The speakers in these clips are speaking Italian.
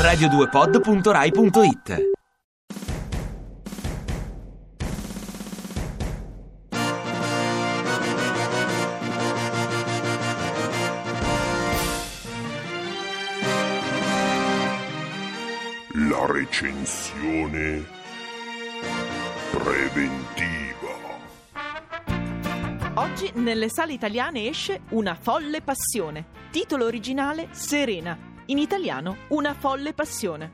radio2pod.rai.it La recensione preventiva. Oggi nelle sale italiane esce Una folle passione. Titolo originale Serena. In italiano Una folle passione.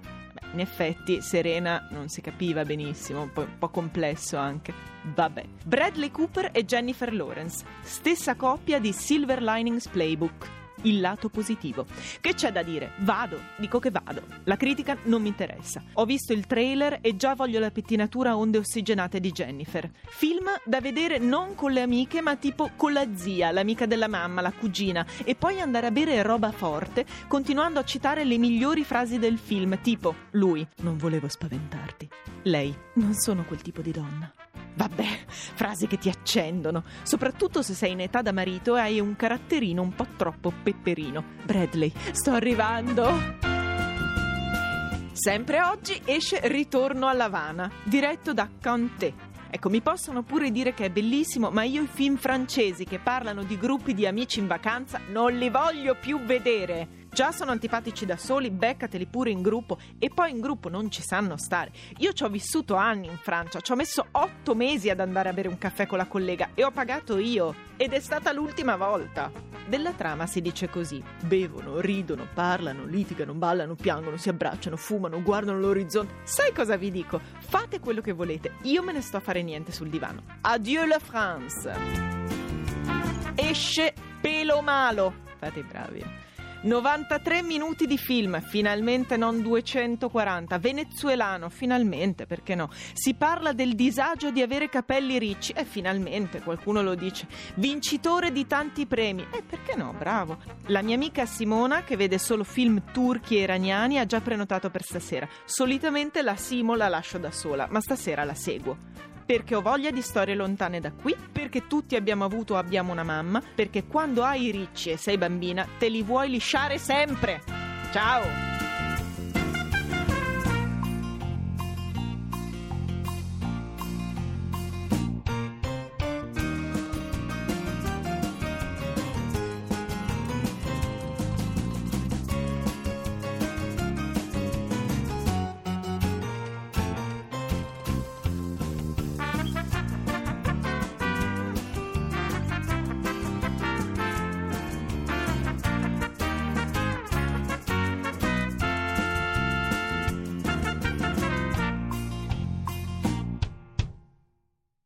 In effetti Serena non si capiva benissimo, un po', un po' complesso anche. Vabbè. Bradley Cooper e Jennifer Lawrence. Stessa coppia di Silver Linings Playbook. Il lato positivo. Che c'è da dire? Vado, dico che vado. La critica non mi interessa. Ho visto il trailer e già voglio la pettinatura a onde ossigenate di Jennifer. Film da vedere non con le amiche, ma tipo con la zia, l'amica della mamma, la cugina, e poi andare a bere roba forte, continuando a citare le migliori frasi del film, tipo lui, non volevo spaventarti. Lei, non sono quel tipo di donna. Vabbè, frasi che ti accendono, soprattutto se sei in età da marito e hai un caratterino un po' troppo pepperino. Bradley, sto arrivando. Sempre oggi esce Ritorno a Lavana, diretto da Canté. Ecco, mi possono pure dire che è bellissimo, ma io i film francesi che parlano di gruppi di amici in vacanza non li voglio più vedere. Già sono antipatici da soli, beccateli pure in gruppo e poi in gruppo non ci sanno stare. Io ci ho vissuto anni in Francia, ci ho messo otto mesi ad andare a bere un caffè con la collega e ho pagato io. Ed è stata l'ultima volta. Della trama si dice così: bevono, ridono, parlano, litigano, ballano, piangono, si abbracciano, fumano, guardano l'orizzonte. Sai cosa vi dico? Fate quello che volete, io me ne sto a fare niente sul divano. Adieu la France! Esce pelo malo. Fate bravi. 93 minuti di film, finalmente non 240. Venezuelano, finalmente, perché no? Si parla del disagio di avere capelli ricci, e finalmente qualcuno lo dice. Vincitore di tanti premi, e perché no? Bravo. La mia amica Simona, che vede solo film turchi e iraniani, ha già prenotato per stasera. Solitamente la Simo la lascio da sola, ma stasera la seguo perché ho voglia di storie lontane da qui, perché tutti abbiamo avuto o abbiamo una mamma, perché quando hai i ricci e sei bambina te li vuoi lisciare sempre. Ciao!